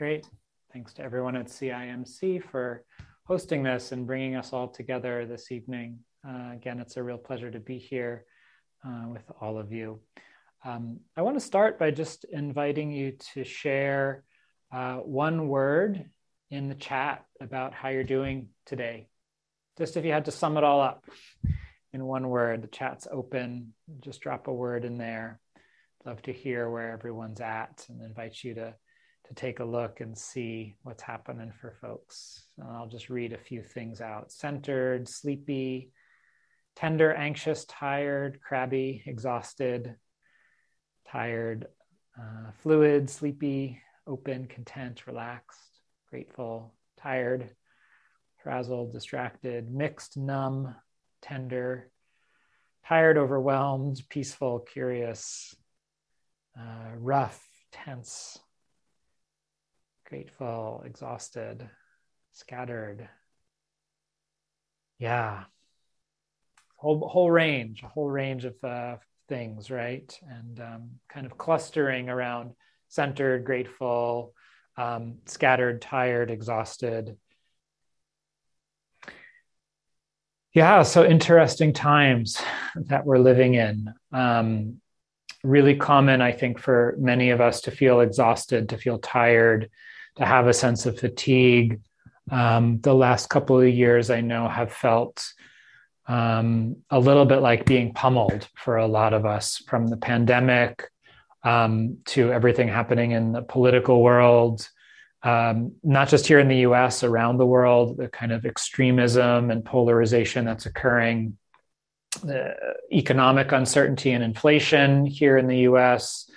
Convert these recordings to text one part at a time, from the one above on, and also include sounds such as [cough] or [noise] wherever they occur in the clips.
Great. Thanks to everyone at CIMC for hosting this and bringing us all together this evening. Uh, again, it's a real pleasure to be here uh, with all of you. Um, I want to start by just inviting you to share uh, one word in the chat about how you're doing today. Just if you had to sum it all up in one word, the chat's open. Just drop a word in there. Love to hear where everyone's at and invite you to to take a look and see what's happening for folks. And I'll just read a few things out centered, sleepy, tender, anxious, tired, crabby, exhausted, tired, uh, fluid, sleepy, open, content, relaxed, grateful, tired, frazzled, distracted, mixed, numb, tender, tired, overwhelmed, peaceful, curious, uh, rough, tense, grateful, exhausted, scattered. Yeah. Whole, whole range, a whole range of uh, things, right? And um, kind of clustering around centered, grateful, um, scattered, tired, exhausted. Yeah, so interesting times that we're living in. Um, really common, I think, for many of us to feel exhausted, to feel tired, to have a sense of fatigue. Um, the last couple of years, I know, have felt um, a little bit like being pummeled for a lot of us from the pandemic um, to everything happening in the political world, um, not just here in the US, around the world, the kind of extremism and polarization that's occurring, the economic uncertainty and inflation here in the US,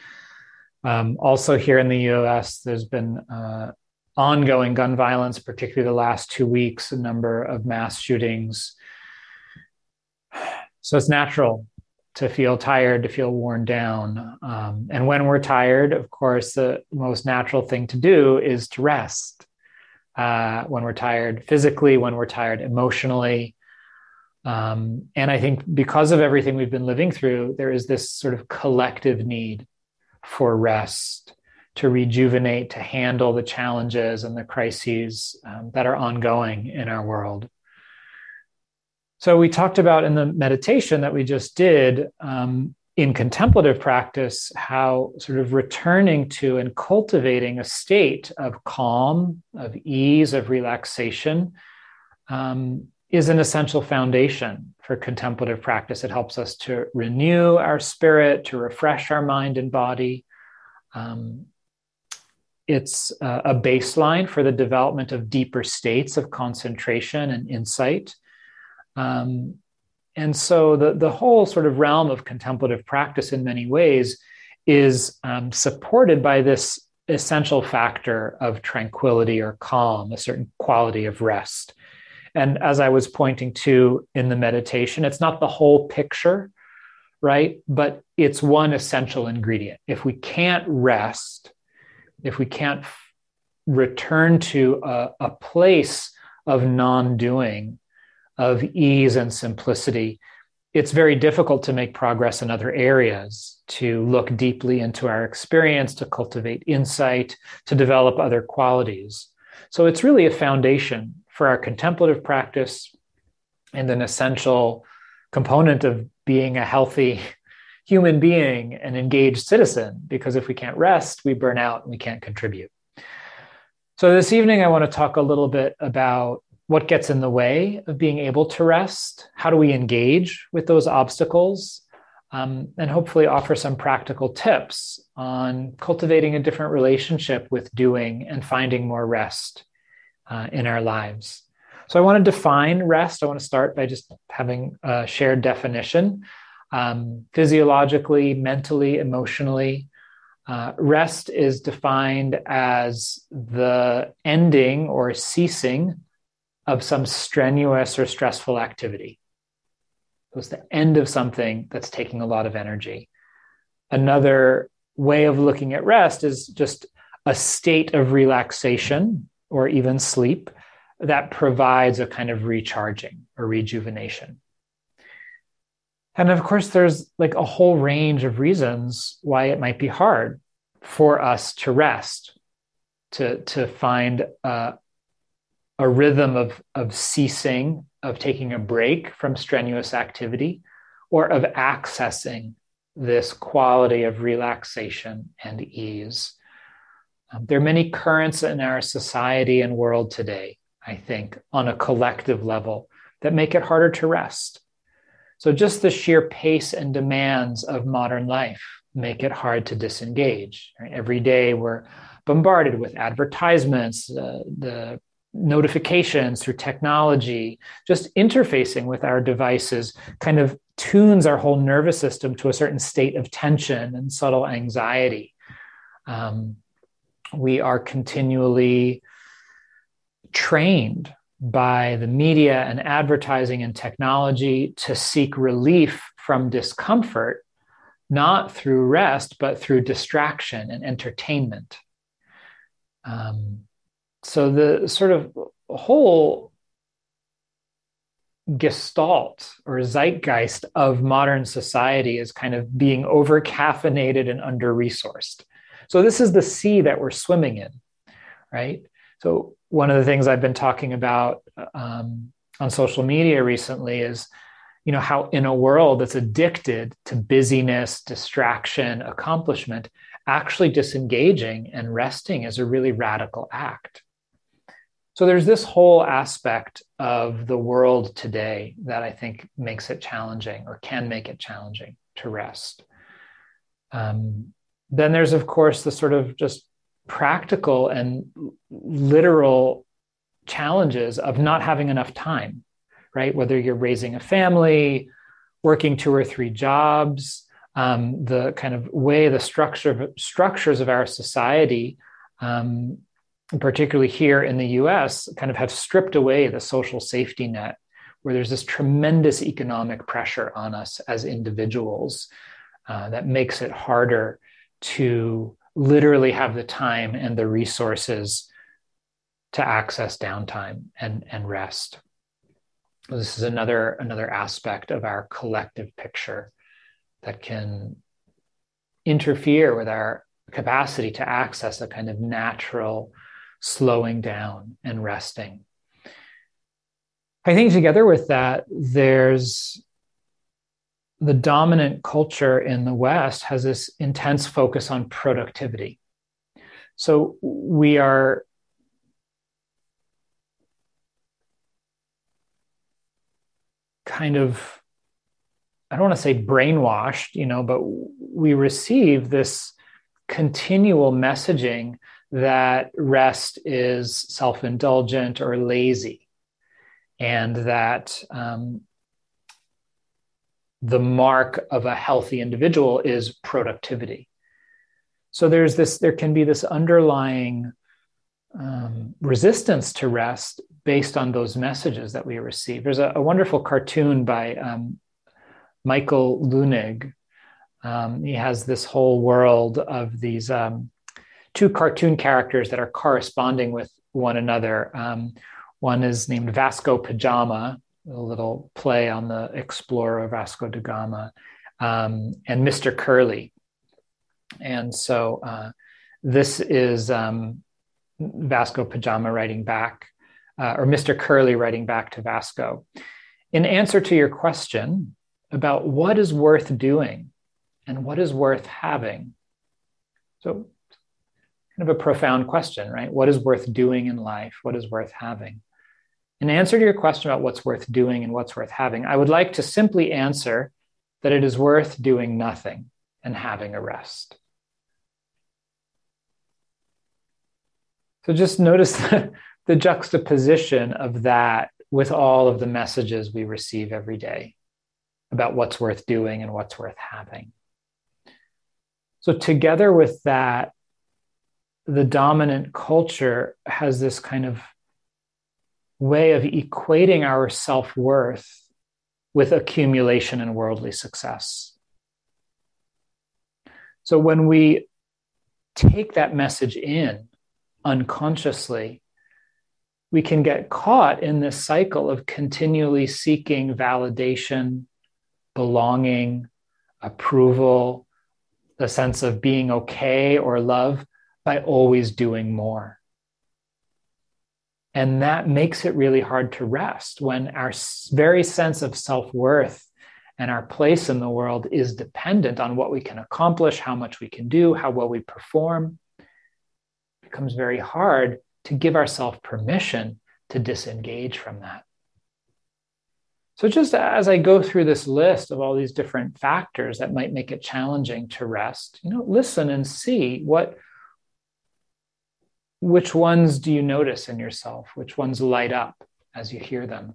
um, also, here in the US, there's been uh, ongoing gun violence, particularly the last two weeks, a number of mass shootings. So it's natural to feel tired, to feel worn down. Um, and when we're tired, of course, the most natural thing to do is to rest. Uh, when we're tired physically, when we're tired emotionally. Um, and I think because of everything we've been living through, there is this sort of collective need for rest, to rejuvenate, to handle the challenges and the crises um, that are ongoing in our world. So, we talked about in the meditation that we just did um, in contemplative practice how sort of returning to and cultivating a state of calm, of ease, of relaxation um, is an essential foundation for contemplative practice. It helps us to renew our spirit, to refresh our mind and body. Um, it's a baseline for the development of deeper states of concentration and insight. Um, and so the, the whole sort of realm of contemplative practice, in many ways, is um, supported by this essential factor of tranquility or calm, a certain quality of rest. And as I was pointing to in the meditation, it's not the whole picture, right? But it's one essential ingredient. If we can't rest, if we can't return to a, a place of non doing, of ease and simplicity, it's very difficult to make progress in other areas, to look deeply into our experience, to cultivate insight, to develop other qualities. So it's really a foundation for our contemplative practice and an essential component of being a healthy [laughs] human being and engaged citizen because if we can't rest we burn out and we can't contribute. So this evening i want to talk a little bit about what gets in the way of being able to rest how do we engage with those obstacles um, and hopefully offer some practical tips on cultivating a different relationship with doing and finding more rest uh, in our lives. So I want to define rest. I want to start by just having a shared definition. Um, physiologically, mentally, emotionally, uh, rest is defined as the ending or ceasing of some strenuous or stressful activity. So it's the end of something that's taking a lot of energy. Another way of looking at rest is just a state of relaxation or even sleep that provides a kind of recharging or rejuvenation. And of course, there's like a whole range of reasons why it might be hard for us to rest, to, to find uh, a rhythm of, of ceasing, of taking a break from strenuous activity, or of accessing this quality of relaxation and ease. Um, there are many currents in our society and world today, I think, on a collective level that make it harder to rest. So, just the sheer pace and demands of modern life make it hard to disengage. Right? Every day we're bombarded with advertisements, uh, the notifications through technology, just interfacing with our devices kind of tunes our whole nervous system to a certain state of tension and subtle anxiety. Um, we are continually trained by the media and advertising and technology to seek relief from discomfort, not through rest, but through distraction and entertainment. Um, so the sort of whole gestalt or zeitgeist of modern society is kind of being over caffeinated and under resourced. So, this is the sea that we're swimming in, right? So, one of the things I've been talking about um, on social media recently is, you know, how in a world that's addicted to busyness, distraction, accomplishment, actually disengaging and resting is a really radical act. So there's this whole aspect of the world today that I think makes it challenging or can make it challenging to rest. Um, then there's, of course, the sort of just practical and literal challenges of not having enough time, right? Whether you're raising a family, working two or three jobs, um, the kind of way the structure structures of our society um, particularly here in the US, kind of have stripped away the social safety net, where there's this tremendous economic pressure on us as individuals uh, that makes it harder to literally have the time and the resources to access downtime and, and rest. This is another, another aspect of our collective picture that can interfere with our capacity to access a kind of natural slowing down and resting. I think together with that, there's the dominant culture in the West has this intense focus on productivity. So we are kind of, I don't want to say brainwashed, you know, but we receive this continual messaging that rest is self indulgent or lazy, and that um, the mark of a healthy individual is productivity. So there's this, there can be this underlying um, resistance to rest based on those messages that we receive. There's a, a wonderful cartoon by um, Michael Leunig. Um, he has this whole world of these um, two cartoon characters that are corresponding with one another. Um, one is named Vasco Pajama, a little play on the explorer Vasco da Gama, um, and Mr. Curly. And so uh, this is um, Vasco Pajama writing back, uh, or Mr. Curly writing back to Vasco. In answer to your question about what is worth doing and what is worth having. So kind of a profound question, right? What is worth doing in life? What is worth having? In answer to your question about what's worth doing and what's worth having, I would like to simply answer that it is worth doing nothing and having a rest. So just notice [laughs] the, the juxtaposition of that with all of the messages we receive every day about what's worth doing and what's worth having. So, together with that, the dominant culture has this kind of way of equating our self worth with accumulation and worldly success. So when we take that message in unconsciously, we can get caught in this cycle of continually seeking validation, belonging, approval, the sense of being okay or love by always doing more. And that makes it really hard to rest when our very sense of self worth and our place in the world is dependent on what we can accomplish, how much we can do, how well we perform. It becomes very hard to give ourselves permission to disengage from that. So, just as I go through this list of all these different factors that might make it challenging to rest, you know, listen and see what which ones do you notice in yourself? Which ones light up as you hear them?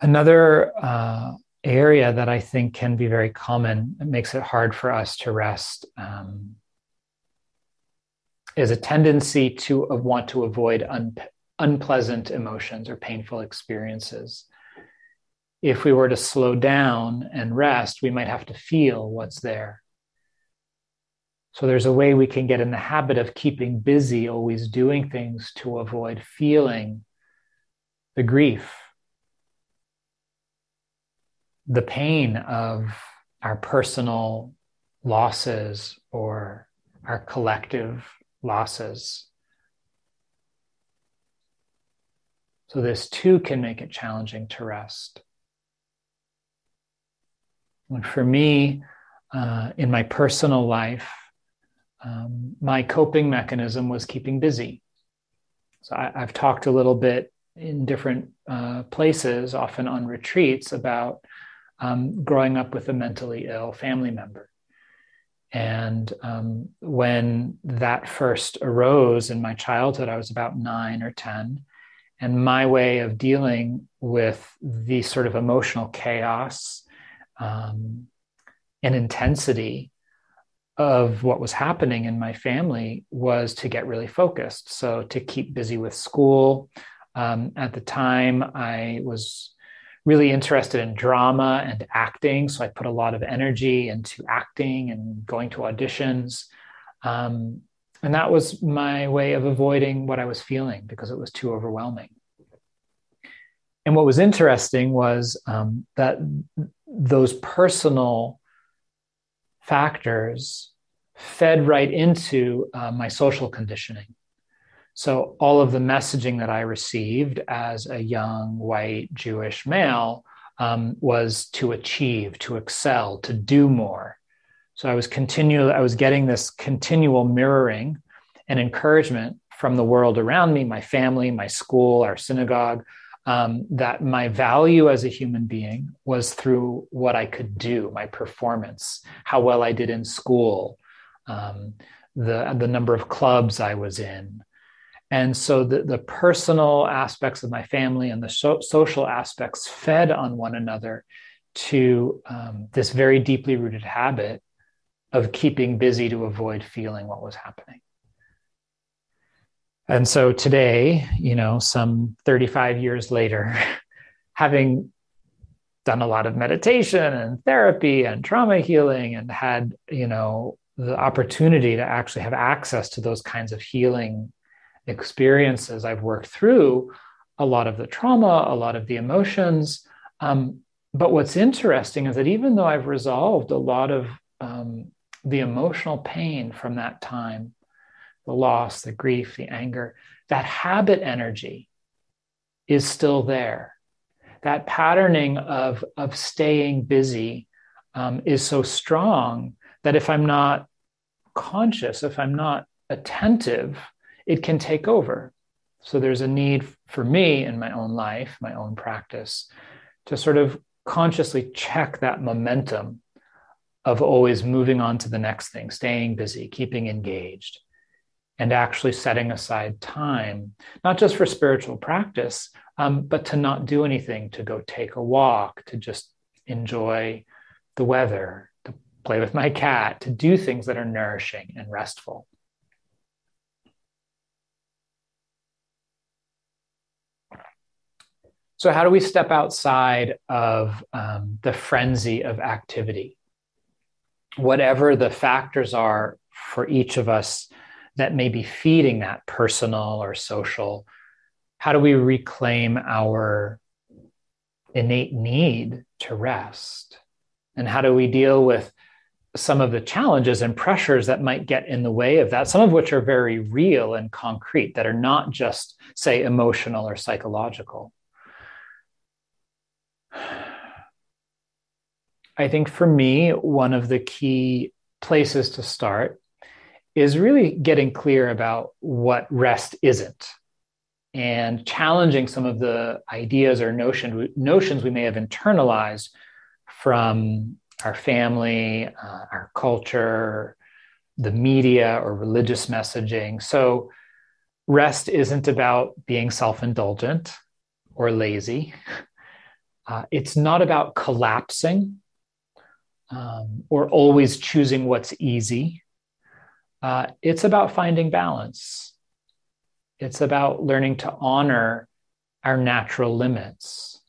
Another uh, area that I think can be very common, it makes it hard for us to rest, um, is a tendency to want to avoid un- unpleasant emotions or painful experiences. If we were to slow down and rest, we might have to feel what's there. So there's a way we can get in the habit of keeping busy, always doing things to avoid feeling the grief, the pain of our personal losses or our collective losses. So, this too can make it challenging to rest. And for me, uh, in my personal life, um, my coping mechanism was keeping busy. So I, have talked a little bit in different uh, places, often on retreats, about um, growing up with a mentally ill family member. And um, when that first arose in my childhood, I was about nine or 10. And my way of dealing with the sort of emotional chaos um, and intensity of what was happening in my family was to get really focused. So to keep busy with school. Um, at the time, I was really interested in drama and acting. So I put a lot of energy into acting and going to auditions. Um, and that was my way of avoiding what I was feeling because it was too overwhelming. And what was interesting was um, that those personal factors fed right into uh, my social conditioning. So, all of the messaging that I received as a young white Jewish male um, was to achieve, to excel, to do more. So, I was continually, I was getting this continual mirroring and encouragement from the world around me, my family, my school, our synagogue, um, that my value as a human being was through what I could do, my performance, how well I did in school, um, the, the number of clubs I was in. And so the, the personal aspects of my family and the so, social aspects fed on one another to um, this very deeply rooted habit of keeping busy to avoid feeling what was happening. And so today, you know, some 35 years later, [laughs] having done a lot of meditation and therapy and trauma healing and had, you know, the opportunity to actually have access to those kinds of healing experiences, I've worked through a lot of the trauma, a lot of the emotions. Um, but what's interesting is that even though I've resolved a lot of um, the emotional pain from that time, the loss, the grief, the anger, that habit energy is still there. That patterning of, of staying busy um, is so strong that if I'm not conscious, if I'm not attentive, it can take over. So there's a need for me in my own life, my own practice, to sort of consciously check that momentum of always moving on to the next thing, staying busy, keeping engaged, and actually setting aside time, not just for spiritual practice, um, but to not do anything, to go take a walk, to just enjoy the weather, play with my cat, to do things that are nourishing and restful. So, how do we step outside of um, the frenzy of activity? Whatever the factors are for each of us that may be feeding that personal or social, how do we reclaim our innate need to rest? And how do we deal with some of the challenges and pressures that might get in the way of that, some of which are very real and concrete, that are not just, say, emotional or psychological. I think for me, one of the key places to start is really getting clear about what rest isn't and challenging some of the ideas or notion, notions we may have internalized from our family, uh, our culture, the media, or religious messaging. So, rest isn't about being self indulgent or lazy. [laughs] Uh, it's not about collapsing um, or always choosing what's easy. Uh, it's about finding balance. It's about learning to honor our natural limits.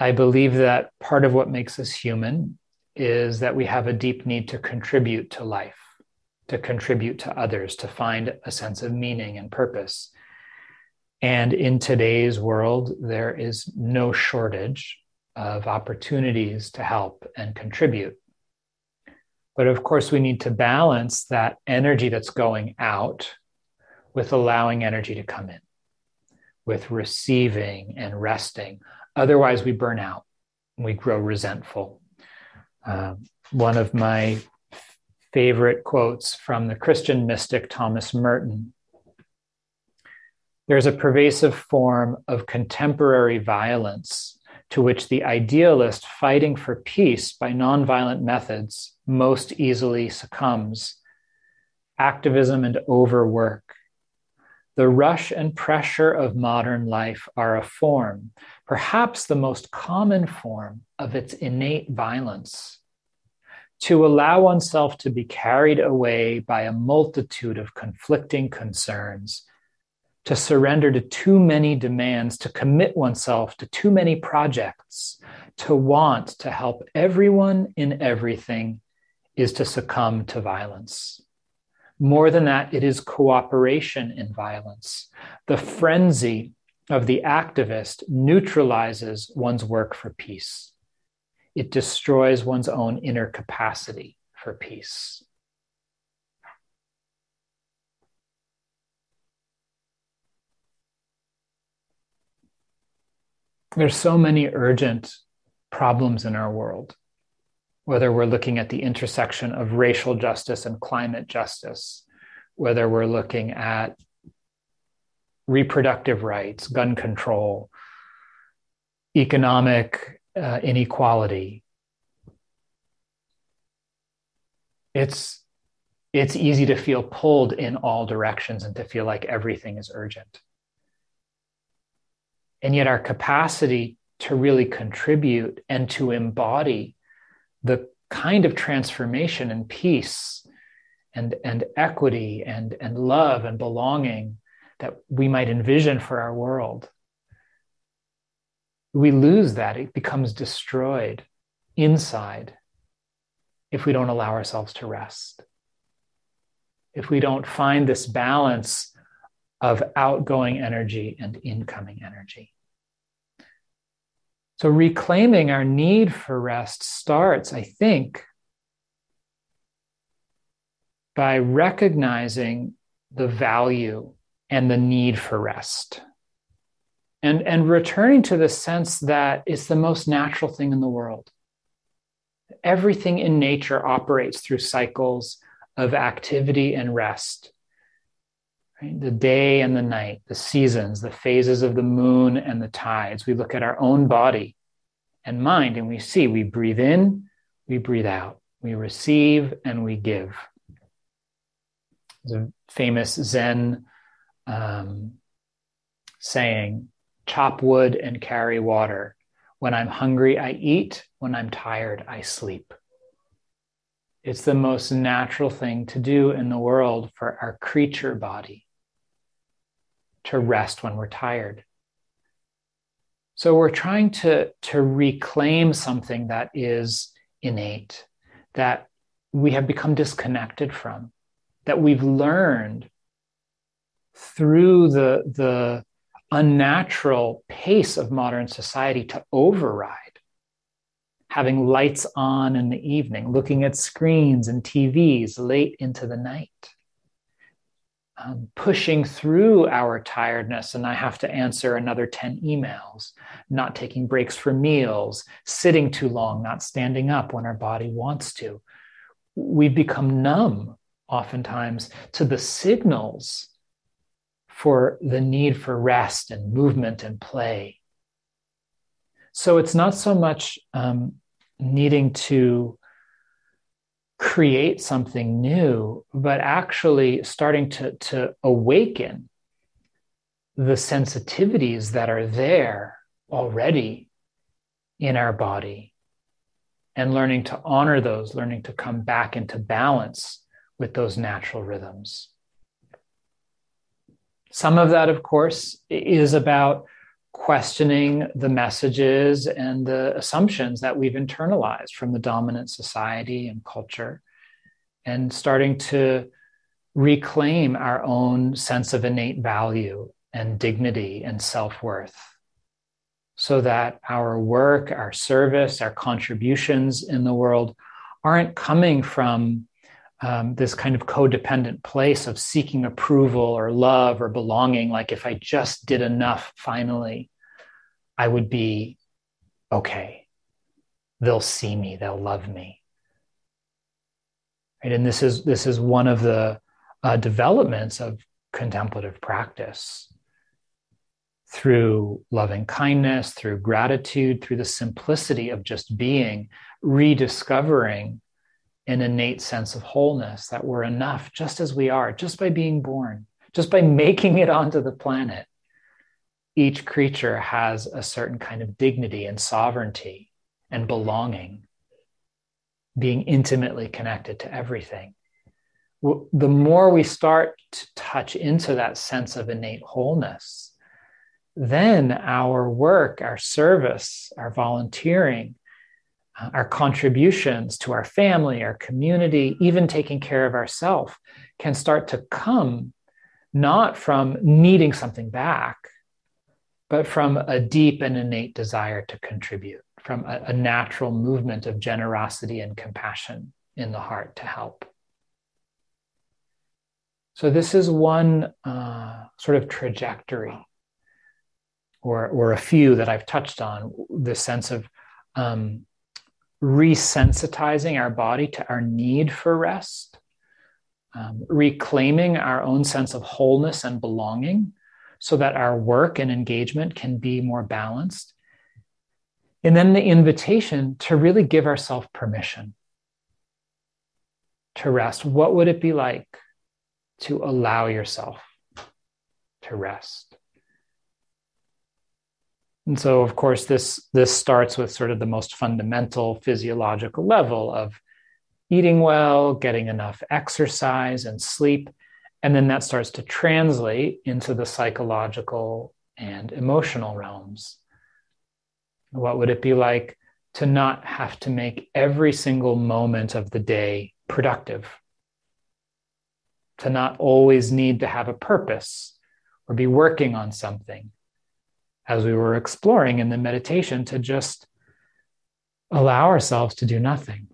I believe that part of what makes us human is that we have a deep need to contribute to life, to contribute to others, to find a sense of meaning and purpose. And in today's world, there is no shortage of opportunities to help and contribute. But of course, we need to balance that energy that's going out with allowing energy to come in, with receiving and resting. Otherwise, we burn out, we grow resentful. Um, one of my favorite quotes from the Christian mystic Thomas Merton there's a pervasive form of contemporary violence to which the idealist fighting for peace by nonviolent methods most easily succumbs activism and overwork. The rush and pressure of modern life are a form, perhaps the most common form of its innate violence. To allow oneself to be carried away by a multitude of conflicting concerns to surrender to too many demands, to commit oneself to too many projects, to want to help everyone in everything is to succumb to violence. More than that, it is cooperation in violence. The frenzy of the activist neutralizes one's work for peace. It destroys one's own inner capacity for peace. there's so many urgent problems in our world, whether we're looking at the intersection of racial justice and climate justice, whether we're looking at reproductive rights, gun control, economic uh, inequality. It's it's easy to feel pulled in all directions and to feel like everything is urgent. And yet, our capacity to really contribute and to embody the kind of transformation and peace and, and equity and, and love and belonging that we might envision for our world. We lose that, it becomes destroyed inside if we don't allow ourselves to rest. If we don't find this balance of outgoing energy and incoming energy. So, reclaiming our need for rest starts, I think, by recognizing the value and the need for rest. And, and returning to the sense that it's the most natural thing in the world. Everything in nature operates through cycles of activity and rest. Right? The day and the night, the seasons, the phases of the moon and the tides. We look at our own body and mind and we see we breathe in, we breathe out, we receive and we give. There's a famous Zen um, saying chop wood and carry water. When I'm hungry, I eat. When I'm tired, I sleep. It's the most natural thing to do in the world for our creature body to rest when we're tired. So we're trying to, to reclaim something that is innate, that we have become disconnected from, that we've learned through the, the unnatural pace of modern society to override. having lights on in the evening, looking at screens and TVs late into the night. Um, pushing through our tiredness, and I have to answer another 10 emails, not taking breaks for meals, sitting too long, not standing up when our body wants to. We become numb oftentimes to the signals for the need for rest and movement and play. So it's not so much um, needing to create something new, but actually starting to, to awaken the sensitivities that are there already in our body and learning to honor those, learning to come back into balance with those natural rhythms. Some of that, of course, is about questioning the messages and the assumptions that we've internalized from the dominant society and culture and starting to reclaim our own sense of innate value and dignity and self-worth so that our work our service our contributions in the world aren't coming from um, this kind of codependent place of seeking approval or love or belonging. Like, if I just did enough, finally, I would be okay. They'll see me, they'll love me. Right? And this is, this is one of the uh, developments of contemplative practice through loving kindness, through gratitude, through the simplicity of just being, rediscovering an innate sense of wholeness that we're enough just as we are, just by being born, just by making it onto the planet. Each creature has a certain kind of dignity and sovereignty and belonging, being intimately connected to everything. The more we start to touch into that sense of innate wholeness, then our work, our service, our volunteering our contributions to our family, our community, even taking care of ourselves can start to come not from needing something back, but from a deep and innate desire to contribute, from a, a natural movement of generosity and compassion in the heart to help. So, this is one uh, sort of trajectory, or, or a few that I've touched on the sense of um, resensitizing our body to our need for rest, um, reclaiming our own sense of wholeness and belonging so that our work and engagement can be more balanced. And then the invitation to really give ourselves permission to rest. What would it be like to allow yourself to rest? And so, of course, this, this starts with sort of the most fundamental physiological level of eating well, getting enough exercise and sleep. And then that starts to translate into the psychological and emotional realms. What would it be like to not have to make every single moment of the day productive? To not always need to have a purpose or be working on something as we were exploring in the meditation to just allow ourselves to do nothing.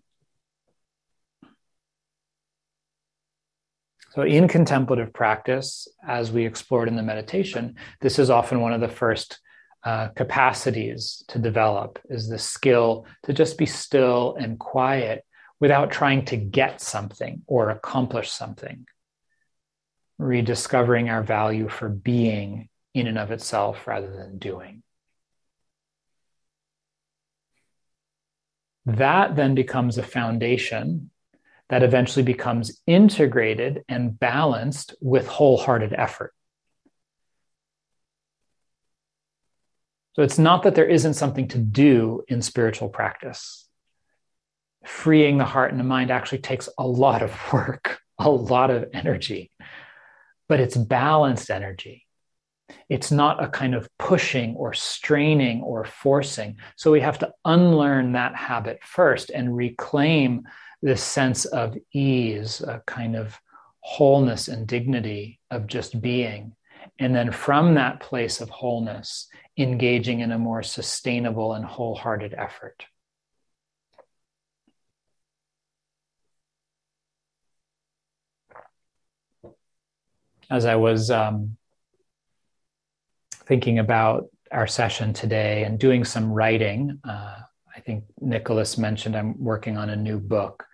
So, in contemplative practice, as we explored in the meditation, this is often one of the first uh, capacities to develop is the skill to just be still and quiet without trying to get something or accomplish something. Rediscovering our value for being in and of itself rather than doing. That then becomes a foundation that eventually becomes integrated and balanced with wholehearted effort. So it's not that there isn't something to do in spiritual practice. Freeing the heart and the mind actually takes a lot of [laughs] work, a lot of energy, but it's balanced energy. It's not a kind of pushing or straining or forcing. So we have to unlearn that habit first and reclaim this sense of ease, a kind of wholeness and dignity of just being. And then from that place of wholeness, engaging in a more sustainable and wholehearted effort. As I was um, thinking about our session today and doing some writing, uh, I think Nicholas mentioned I'm working on a new book,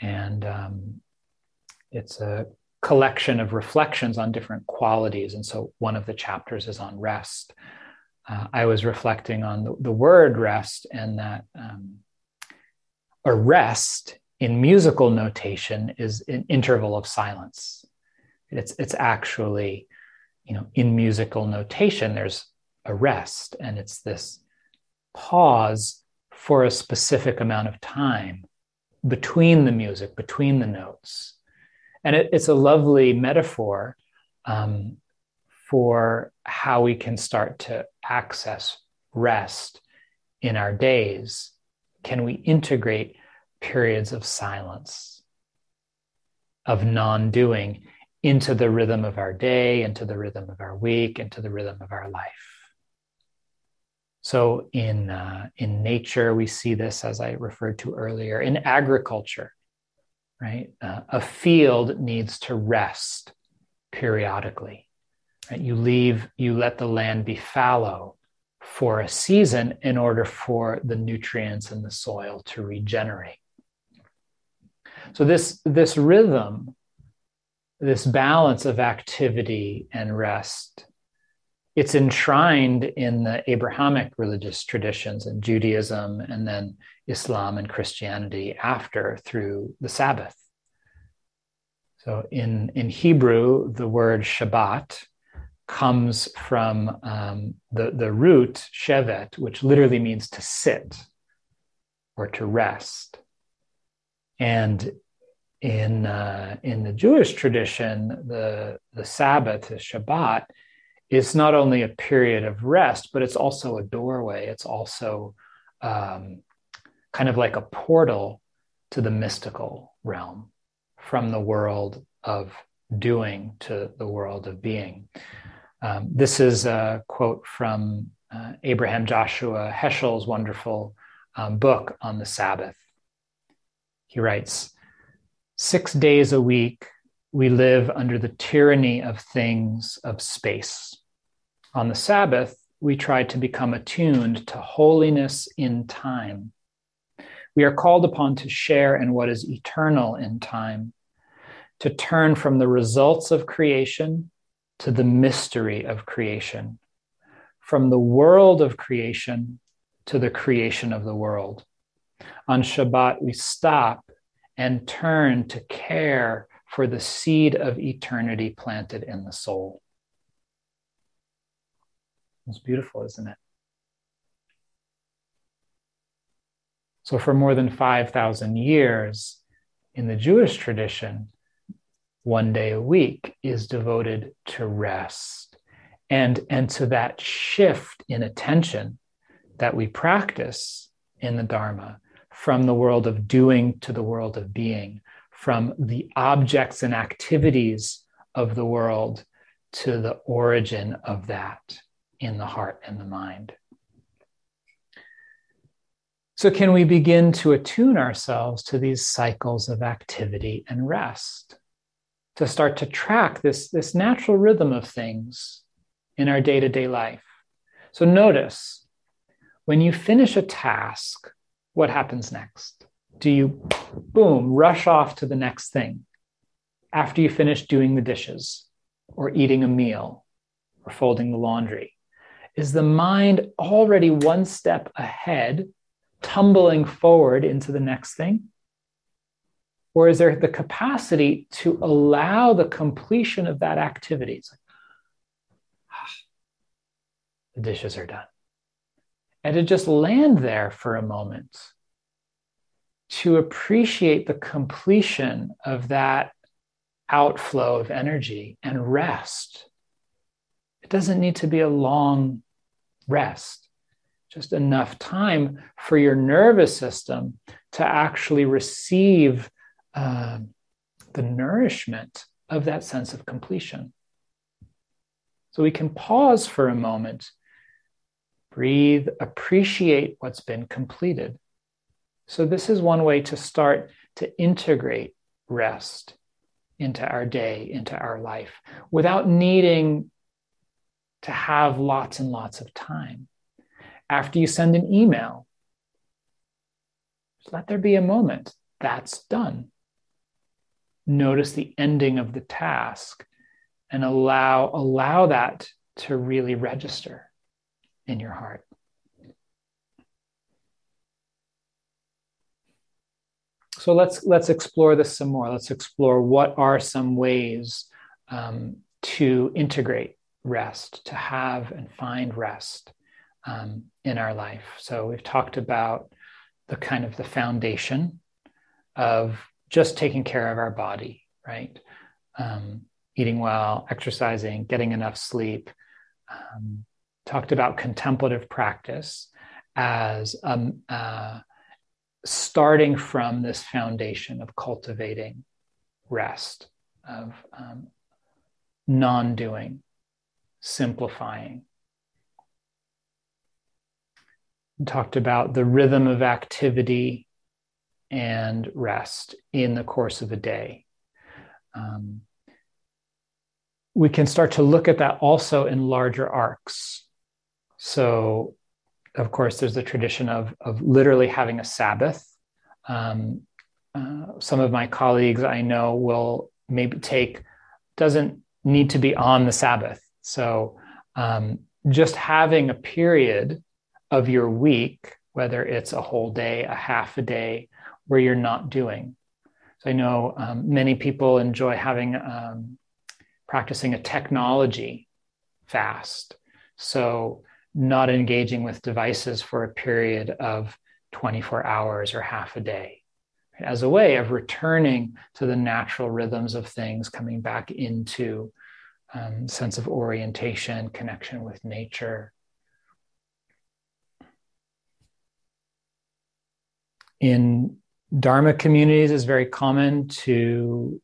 and um, it's a collection of reflections on different qualities. And so one of the chapters is on rest. Uh, I was reflecting on the, the word rest and that um, a rest in musical notation is an interval of silence. It's, it's actually, you know, in musical notation, there's a rest and it's this pause for a specific amount of time between the music, between the notes. And it, it's a lovely metaphor um, for how we can start to access rest in our days. Can we integrate periods of silence, of non doing, into the rhythm of our day, into the rhythm of our week, into the rhythm of our life? So in uh, in nature, we see this as I referred to earlier. In agriculture, right, uh, a field needs to rest periodically. Right? You leave, you let the land be fallow for a season in order for the nutrients in the soil to regenerate. So this this rhythm, this balance of activity and rest it's enshrined in the Abrahamic religious traditions and Judaism and then Islam and Christianity after through the Sabbath. So in, in Hebrew, the word Shabbat comes from um, the, the root shevet, which literally means to sit or to rest. And in, uh, in the Jewish tradition, the, the Sabbath, the Shabbat, is not only a period of rest, but it's also a doorway. It's also um, kind of like a portal to the mystical realm from the world of doing to the world of being. Um, this is a quote from uh, Abraham Joshua Heschel's wonderful um, book on the Sabbath. He writes Six days a week, we live under the tyranny of things of space. On the Sabbath, we try to become attuned to holiness in time. We are called upon to share in what is eternal in time, to turn from the results of creation to the mystery of creation, from the world of creation to the creation of the world. On Shabbat, we stop and turn to care for the seed of eternity planted in the soul. It's beautiful, isn't it? So, for more than 5,000 years in the Jewish tradition, one day a week is devoted to rest and, and to that shift in attention that we practice in the Dharma from the world of doing to the world of being, from the objects and activities of the world to the origin of that in the heart and the mind. So, can we begin to attune ourselves to these cycles of activity and rest? To start to track this, this natural rhythm of things in our day to day life. So, notice when you finish a task, what happens next? Do you, boom, rush off to the next thing after you finish doing the dishes or eating a meal or folding the laundry? is the mind already one step ahead, tumbling forward into the next thing? Or is there the capacity to allow the completion of that activity? Like, [sighs] the dishes are done. And to just land there for a moment, to appreciate the completion of that outflow of energy and rest. It doesn't need to be a long rest, just enough time for your nervous system to actually receive uh, the nourishment of that sense of completion. So we can pause for a moment, breathe, appreciate what's been completed. So, this is one way to start to integrate rest into our day, into our life, without needing to have lots and lots of time. After you send an email, just let there be a moment. That's done. Notice the ending of the task and allow, allow that to really register in your heart. So let's let's explore this some more. Let's explore what are some ways um, to integrate rest, to have and find rest um, in our life. So we've talked about the kind of the foundation of just taking care of our body, right? Um, eating well, exercising, getting enough sleep. Um, talked about contemplative practice as um, uh, starting from this foundation of cultivating rest, of um, non doing, simplifying. Talked about the rhythm of activity and rest in the course of a day. Um, we can start to look at that also in larger arcs. So, of course, there's the tradition of, of literally having a Sabbath. Um, uh, some of my colleagues I know will maybe take, doesn't need to be on the Sabbath. So, um, just having a period of your week, whether it's a whole day, a half a day, where you're not doing. So, I know um, many people enjoy having um, practicing a technology fast. So, not engaging with devices for a period of 24 hours or half a day as a way of returning to the natural rhythms of things, coming back into um, sense of orientation, connection with nature. In Dharma communities, is very common to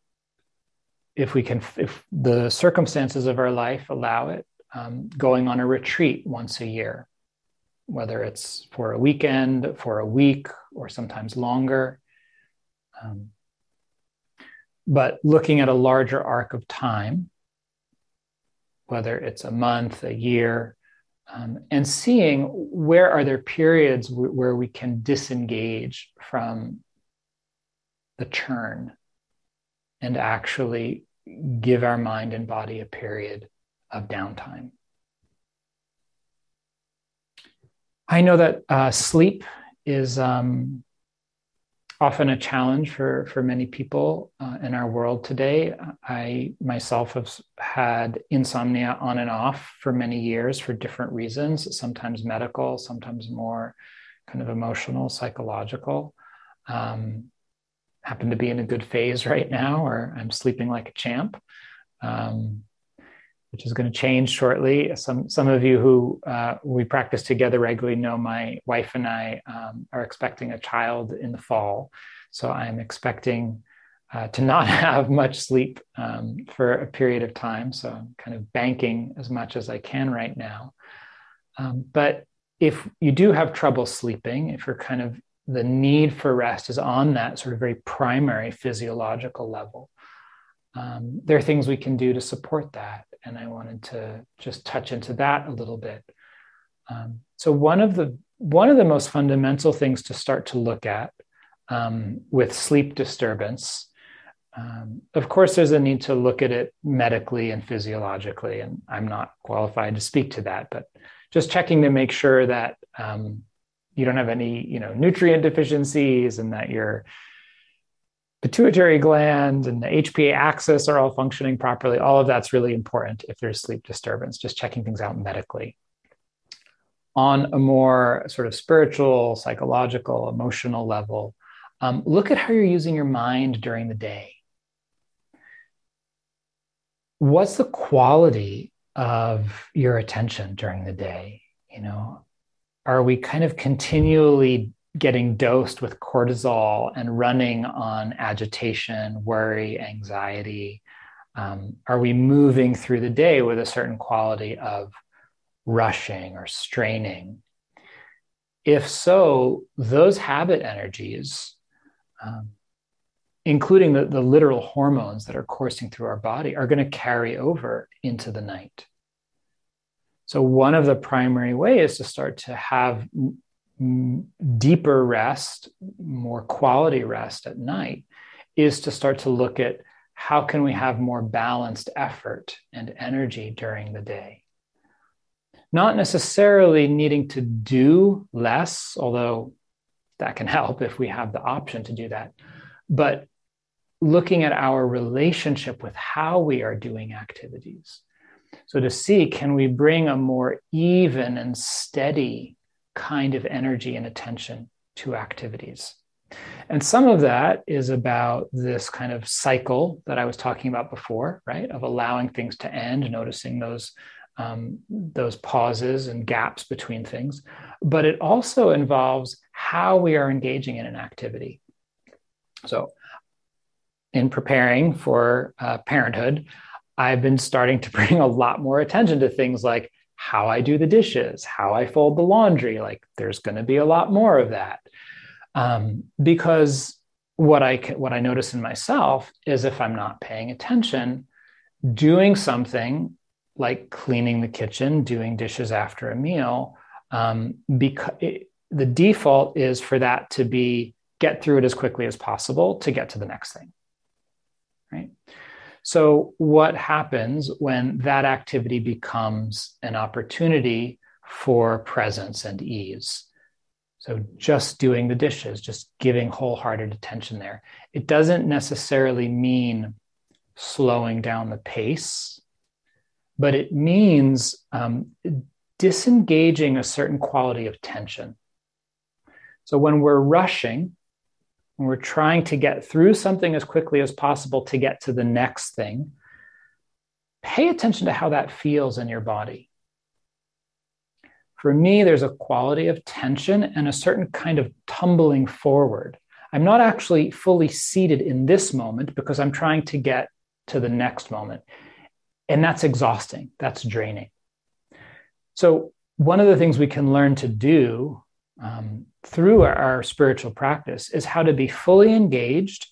if we can, if the circumstances of our life allow it, um, going on a retreat once a year, whether it's for a weekend, for a week, or sometimes longer. Um, but looking at a larger arc of time, whether it's a month, a year, um, and seeing where are there periods w- where we can disengage from the churn and actually give our mind and body a period of downtime. I know that uh, sleep is um, often a challenge for, for many people uh, in our world today. I myself have had insomnia on and off for many years for different reasons, sometimes medical, sometimes more kind of emotional, psychological. Um, happen to be in a good phase [laughs] right now, or I'm sleeping like a champ, um, which is going to change shortly. Some some of you who uh, we practice together regularly know my wife and I um, are expecting a child in the fall, so I'm expecting. Uh, to not [laughs] have much sleep um, for a period of time. So I'm kind of banking as much as I can right now. Um, but if you do have trouble sleeping, if you're kind of the need for rest is on that sort of very primary physiological level. Um, there are things we can do to support that. And I wanted to just touch into that a little bit. Um, so one of the one of the most fundamental things to start to look at um, with sleep disturbance, um, of course, there's a need to look at it medically and physiologically, and I'm not qualified to speak to that, but just checking to make sure that um, you don't have any you know nutrient deficiencies and that your pituitary gland and the HPA axis are all functioning properly. All of that's really important if there's sleep disturbance, just checking things out medically. On a more sort of spiritual, psychological, emotional level, um, look at how you're using your mind during the day. What's the quality of your attention during the day? You know, are we kind of continually getting dosed with cortisol and running on agitation, worry, anxiety? Um, are we moving through the day with a certain quality of rushing or straining? If so, those habit energies um, including the, the literal hormones that are coursing through our body, are going to carry over into the night. So, one of the primary ways to start to have deeper rest, more quality rest at night, is to start to look at how can we have more balanced effort and energy during the day. Not necessarily needing to do less, although that can help if we have the option to do that, but looking at our relationship with how we are doing activities. So, to see can we bring a more even and steady kind of energy and attention to activities? And some of that is about this kind of cycle that I was talking about before, right? Of allowing things to end, noticing those um, those pauses and gaps between things. But it also involves how we are engaging in an activity. So, in preparing for uh, parenthood, I've been starting to [laughs] bring a lot more attention to things like how I do the dishes, how I fold the laundry. Like, there's going to be a lot more of that. Um, because what I, what I notice in myself is if I'm not paying attention, doing something like cleaning the kitchen, doing dishes after a meal, um, because it, the default is for that to be get through it as quickly as possible to get to the next thing. Right. So, what happens when that activity becomes an opportunity for presence and ease? So, just doing the dishes, just giving wholehearted attention there. It doesn't necessarily mean slowing down the pace, but it means um, disengaging a certain quality of tension. So, when we're rushing, when we're trying to get through something as quickly as possible to get to the next thing, pay attention to how that feels in your body. For me, there's a quality of tension and a certain kind of tumbling forward. I'm not actually fully seated in this moment because I'm trying to get to the next moment. And that's exhausting, that's draining. So, one of the things we can learn to do um, through our spiritual practice is how to be fully engaged,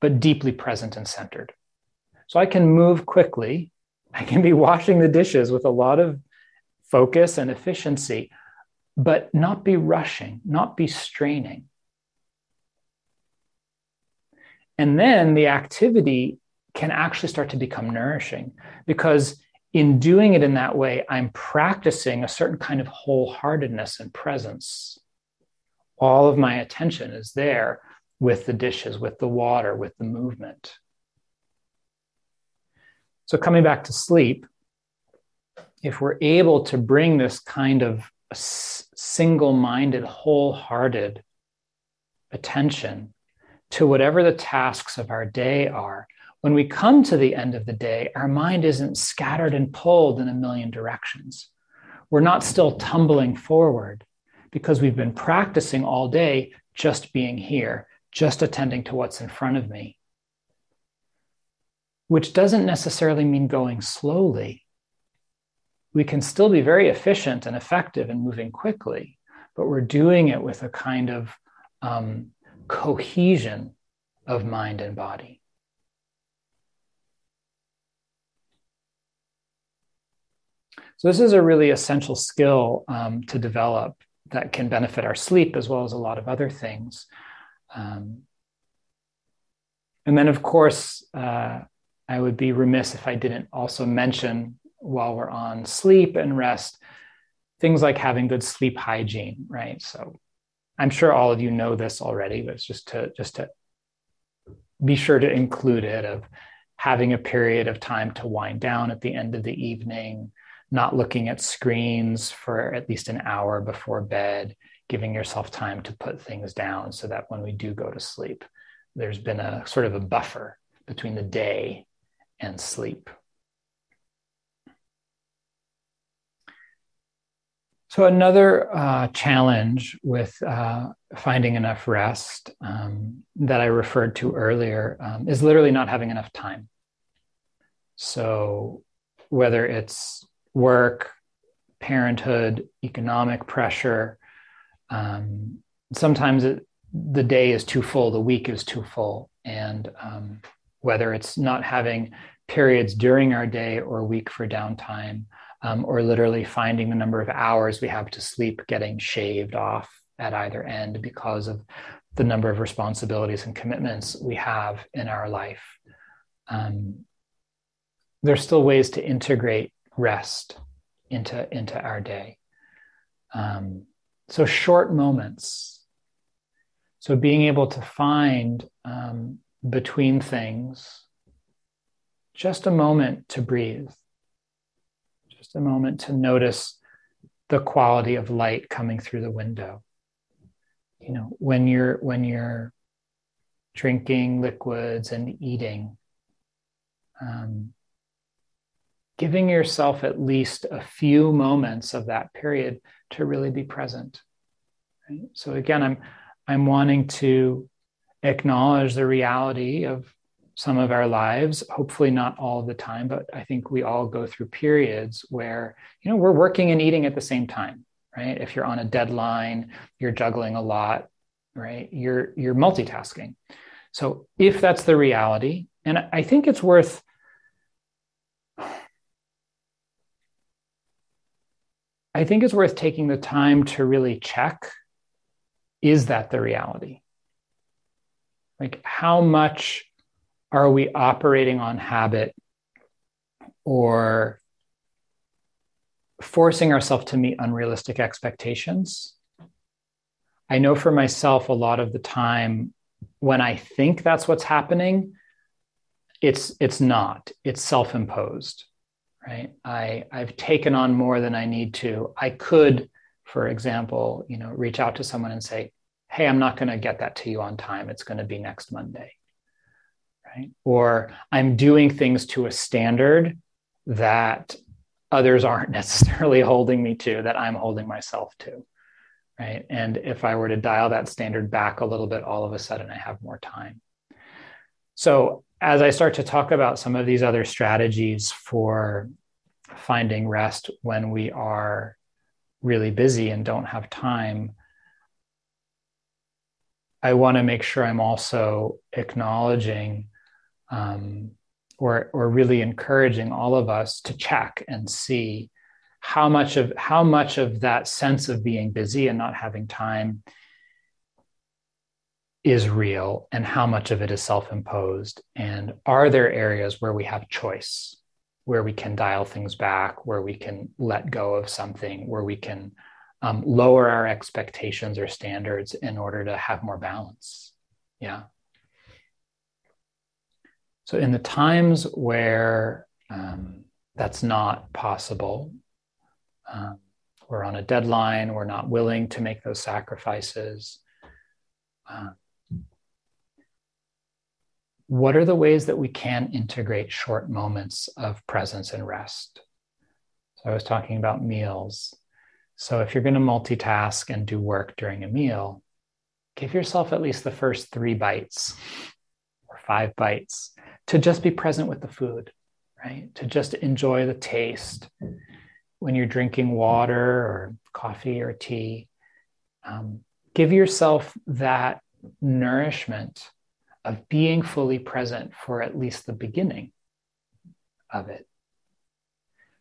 but deeply present and centered. So I can move quickly. I can be washing the dishes with a lot of focus and efficiency, but not be rushing, not be straining. And then the activity can actually start to become nourishing because in doing it in that way, I'm practicing a certain kind of wholeheartedness and presence. All of my attention is there with the dishes, with the water, with the movement. So, coming back to sleep, if we're able to bring this kind of single minded, wholehearted attention to whatever the tasks of our day are, when we come to the end of the day, our mind isn't scattered and pulled in a million directions. We're not still tumbling forward because we've been practicing all day just being here, just attending to what's in front of me, which doesn't necessarily mean going slowly. We can still be very efficient and effective in moving quickly, but we're doing it with a kind of um, cohesion of mind and body. So this is a really essential skill um, to develop that can benefit our sleep as well as a lot of other things. Um, and then, of course, uh, I would be remiss if I didn't also mention while we're on sleep and rest things like having good sleep hygiene, right? So I'm sure all of you know this already, but it's just to just to be sure to include it of having a period of time to wind down at the end of the evening, not looking at screens for at least an hour before bed, giving yourself time to put things down so that when we do go to sleep, there's been a sort of a buffer between the day and sleep. So, another uh, challenge with uh, finding enough rest um, that I referred to earlier um, is literally not having enough time. So, whether it's work, parenthood, economic pressure. Um, sometimes it, the day is too full, the week is too full, and um, whether it's not having periods during our day or week for downtime, um, or literally finding the number of hours we have to sleep getting shaved off at either end because of the number of responsibilities and commitments we have in our life. Um, there's still ways to integrate rest into into our day. Um, so short moments. So being able to find um, between things just a moment to breathe, just a moment to notice the quality of light coming through the window. You know, when you're when you're drinking liquids and eating, um, giving yourself at least a few moments of that period to really be present. Right? So again, I'm I'm wanting to acknowledge the reality of some of our lives, hopefully not all the time, but I think we all go through periods where, you know, we're working and eating at the same time, right? If you're on a deadline, you're juggling a lot, right? You're you're multitasking. So if that's the reality, and I think it's worth I think it's worth taking the time to really check is that the reality? Like, how much are we operating on habit or forcing ourselves to meet unrealistic expectations? I know for myself, a lot of the time when I think that's what's happening, it's it's not. It's self-imposed right? I, I've taken on more than I need to. I could, for example, you know, reach out to someone and say, hey, I'm not going to get that to you on time. It's going to be next Monday. Right. Or I'm doing things to a standard that others aren't [laughs] necessarily holding me to, that I'm holding myself to. Right. And if I were to dial that standard back a little bit, all of a sudden I have more time. So as I start to talk about some of these other strategies for finding rest when we are really busy and don't have time, I want to make sure I'm also acknowledging um, or, or really encouraging all of us to check and see how much of how much of that sense of being busy and not having time is real and how much of it is self imposed? And are there areas where we have choice, where we can dial things back, where we can let go of something, where we can um, lower our expectations or standards in order to have more balance? Yeah. So, in the times where um, that's not possible, um, we're on a deadline, we're not willing to make those sacrifices. Uh, what are the ways that we can integrate short moments of presence and rest? So I was talking about meals. So if you're going to multitask and do work during a meal, give yourself at least the first three bites or five bites to just be present with the food, right? To just enjoy the taste. When you're drinking water or coffee or tea, um, give yourself that nourishment of being fully present for at least the beginning of it.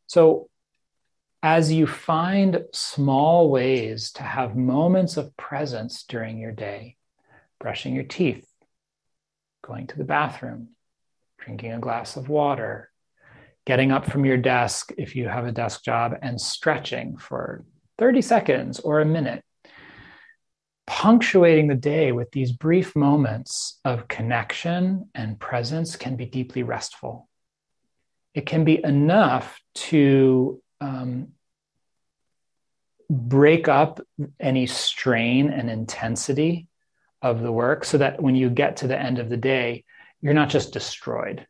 So, as you find small ways to have moments of presence during your day, brushing your teeth, going to the bathroom, drinking a glass of water, getting up from your desk if you have a desk job, and stretching for 30 seconds or a minute punctuating the day with these brief moments of connection and presence can be deeply restful. It can be enough to um, break up any strain and intensity of the work so that when you get to the end of the day, you're not just destroyed,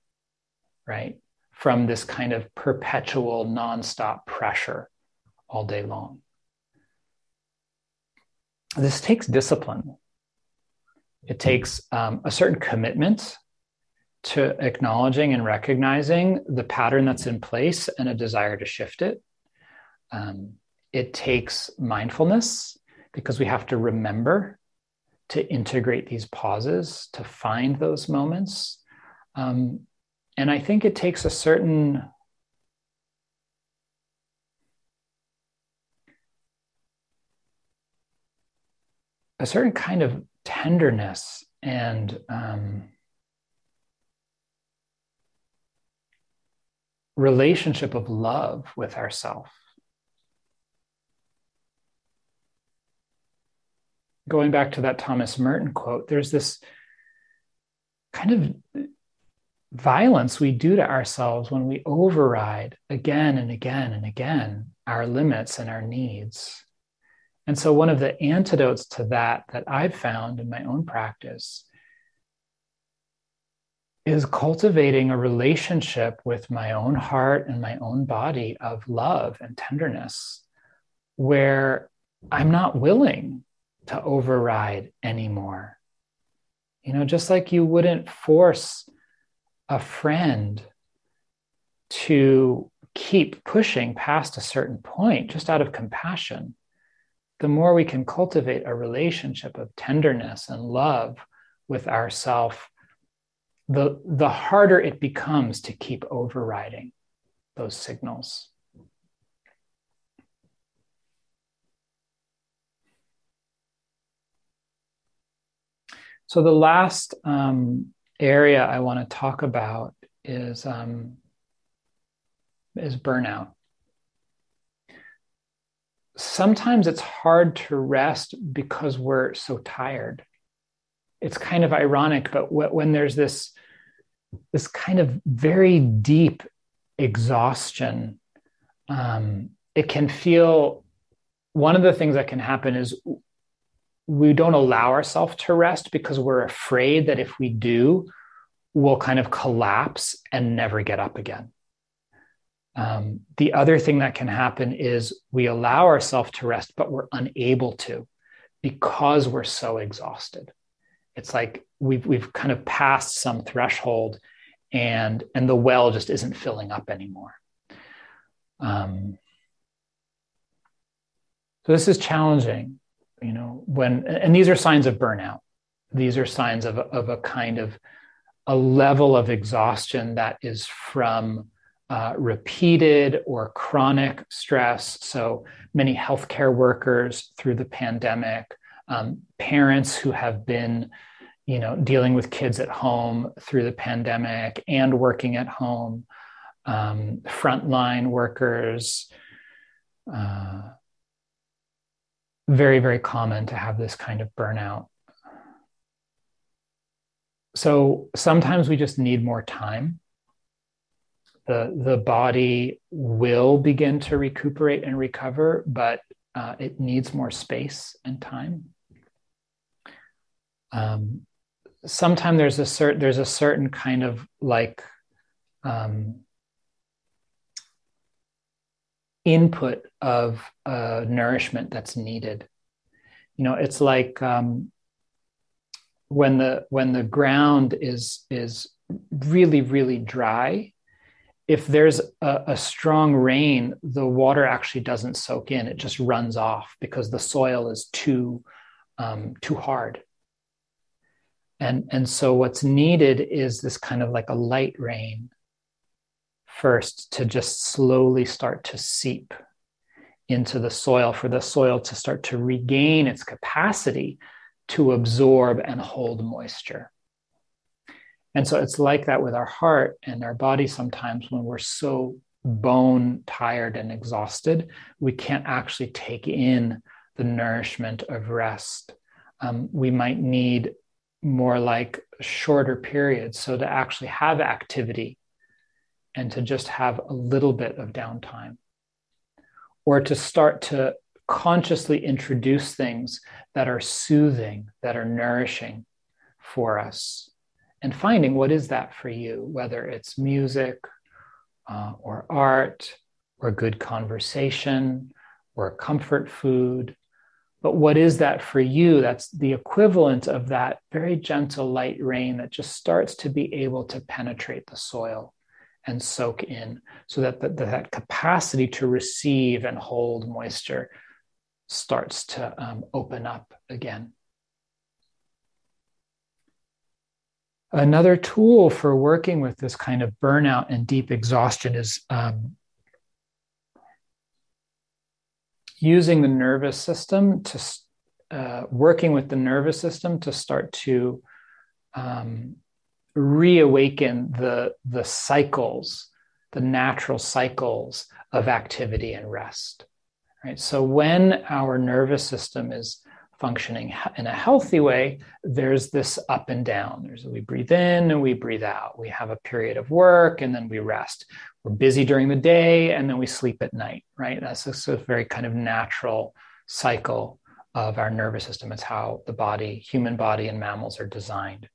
right? From this kind of perpetual, nonstop pressure all day long this takes discipline. It takes um, a certain commitment to acknowledging and recognizing the pattern that's in place and a desire to shift it. Um, it takes mindfulness because we have to remember to integrate these pauses, to find those moments. Um, and I think it takes a certain a certain kind of tenderness and um, relationship of love with ourself. Going back to that Thomas Merton quote, there's this kind of violence we do to ourselves when we override again and again and again our limits and our needs. And so, one of the antidotes to that that I've found in my own practice is cultivating a relationship with my own heart and my own body of love and tenderness, where I'm not willing to override anymore. You know, just like you wouldn't force a friend to keep pushing past a certain point just out of compassion the more we can cultivate a relationship of tenderness and love with ourself, the, the harder it becomes to keep overriding those signals. So, the last um, area I want to talk about is, um, is burnout sometimes it's hard to rest because we're so tired. It's kind of ironic, but when there's this this kind of very deep exhaustion, um, it can feel. One of the things that can happen is we don't allow ourselves to rest because we're afraid that if we do, we'll kind of collapse and never get up again. Um, the other thing that can happen is we allow ourselves to rest, but we're unable to because we're so exhausted. It's like we've we've kind of passed some threshold, and and the well just isn't filling up anymore. Um, so this is challenging, you know. When and these are signs of burnout. These are signs of of a kind of a level of exhaustion that is from uh, repeated or chronic stress. So many healthcare workers through the pandemic, um, parents who have been, you know, dealing with kids at home through the pandemic and working at home, um, frontline workers. Uh, very, very common to have this kind of burnout. So sometimes we just need more time the the body will begin to recuperate and recover, but uh, it needs more space and time. Um, sometimes there's a certain there's a certain kind of like um, input of uh, nourishment that's needed. You know, it's like um, when the when the ground is is really really dry if there's a, a, strong rain, the water actually doesn't soak in; it just runs off because the soil is too um, too hard. And and so what's needed is this kind of like a light rain first to just slowly start to seep into the soil for the soil to start to regain its capacity to absorb and hold moisture. And so it's like that with our heart and our body sometimes when we're so bone tired and exhausted, we can't actually take in the nourishment of rest. Um, we might need more like shorter periods. So to actually have activity and to just have a little bit of downtime, or to start to consciously introduce things that are soothing, that are nourishing for us and finding what is that for you, whether it's music uh, or art or good conversation or comfort food. But what is that for you? That's the equivalent of that very gentle light rain that just starts to be able to penetrate the soil and soak in so that the, that capacity to receive and hold moisture starts to um, open up again. Another tool for working with this kind of burnout and deep exhaustion is um, using the nervous system to uh, working with the nervous system to start to um, reawaken the the cycles, the natural cycles of activity and rest. Right. So when our nervous system is functioning in a healthy way, there's this up and down. There's we breathe in and we breathe out. We have a period of work and then we rest. We're busy during the day and then we sleep at night, right? That's a, a very kind of natural cycle of our nervous system. It's how the body, human body, and mammals are designed.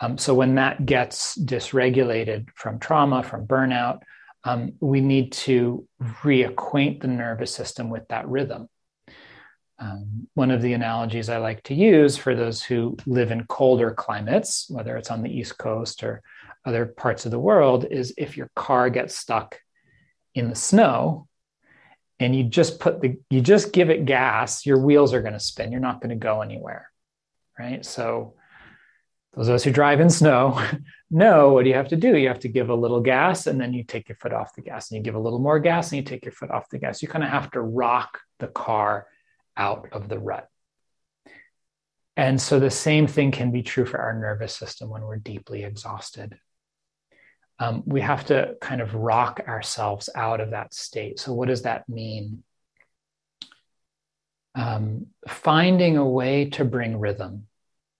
Um, so when that gets dysregulated from trauma, from burnout, um, we need to reacquaint the nervous system with that rhythm. Um, one of the analogies I like to use for those who live in colder climates, whether it's on the East Coast or other parts of the world, is if your car gets stuck in the snow and you just put the, you just give it gas, your wheels are going to spin. You're not going to go anywhere. Right. So, those of us who drive in snow [laughs] know what do you have to do? You have to give a little gas and then you take your foot off the gas and you give a little more gas and you take your foot off the gas. You kind of have to rock the car out of the rut. And so the same thing can be true for our nervous system when we're deeply exhausted. Um, we have to kind of rock ourselves out of that state. So, what does that mean? Um, finding a way to bring rhythm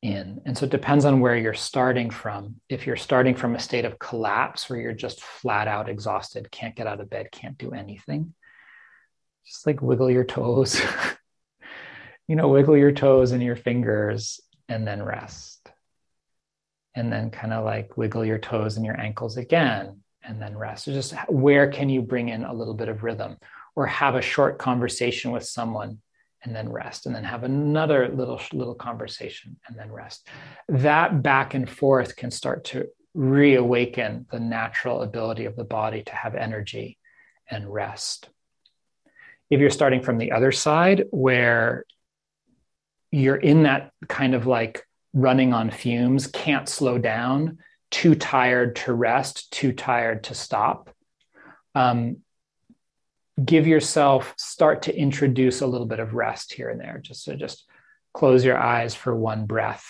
in. And so it depends on where you're starting from. If you're starting from a state of collapse where you're just flat out exhausted, can't get out of bed, can't do anything, just like wiggle your toes [laughs] you know, wiggle your toes and your fingers and then rest. And then kind of like wiggle your toes and your ankles again and then rest. So just where can you bring in a little bit of rhythm or have a short conversation with someone and then rest and then have another little little conversation and then rest. That back and forth can start to reawaken the natural ability of the body to have energy and rest. If you're starting from the other side where you're in that kind of like running on fumes, can't slow down, too tired to rest, too tired to stop. Um, give yourself start to introduce a little bit of rest here and there. Just so just close your eyes for one breath,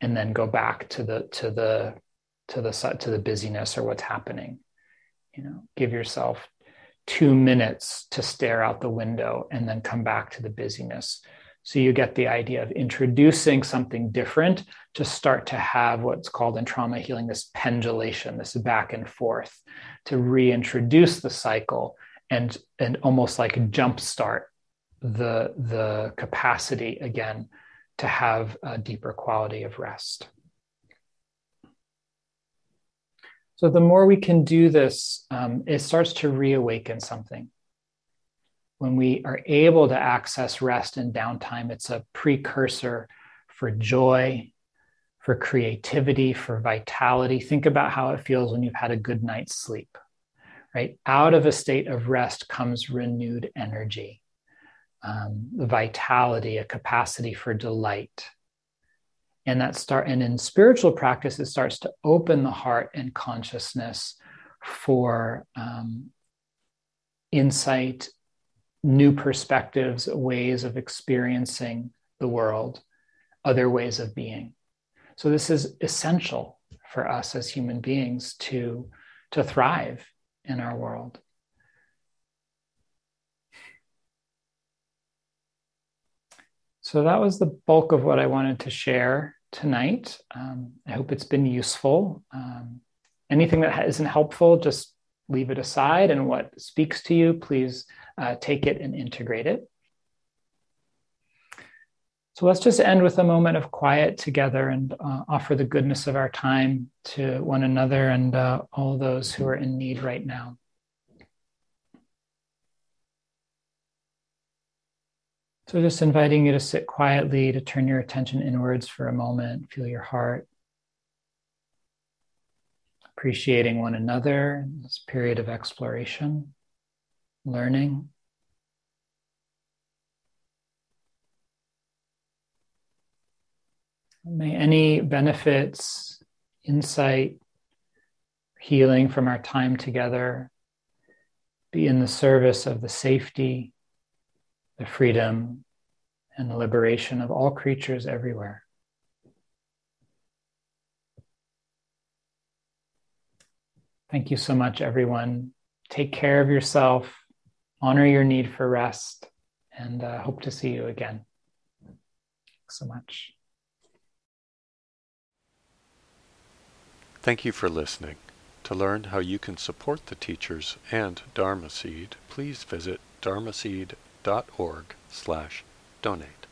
and then go back to the to the to the to the busyness or what's happening. You know, give yourself two minutes to stare out the window and then come back to the busyness so you get the idea of introducing something different to start to have what's called in trauma healing this pendulation, this back and forth, to reintroduce the cycle and and almost like jumpstart the the capacity again to have a deeper quality of rest. So the more we can do this, um, it starts to reawaken something when we are able to access rest and downtime, it's a precursor for joy, for creativity, for vitality. Think about how it feels when you've had a good night's sleep, right? Out of a state of rest comes renewed energy, um, vitality, a capacity for delight. And that start and in spiritual practice, it starts to open the heart and consciousness for um, insight new perspectives, ways of experiencing the world, other ways of being. So this is essential for us as human beings to, to thrive in our world. So that was the bulk of what I wanted to share tonight. Um, I hope it's been useful. Um, anything that isn't helpful, just leave it aside. And what speaks to you, please uh, take it and integrate it. So let's just end with a moment of quiet together and uh, offer the goodness of our time to one another and uh, all those who are in need right now. So, just inviting you to sit quietly, to turn your attention inwards for a moment, feel your heart, appreciating one another in this period of exploration learning. May any benefits insight, healing from our time together, be in the service of the safety, the freedom, and the liberation of all creatures everywhere. Thank you so much, everyone. Take care of yourself, honor your need for rest, and uh, hope to see you again. Thanks so much. Thank you for listening. To learn how you can support the teachers and Dharma Seed, please visit dharma dharmaseed.org slash donate.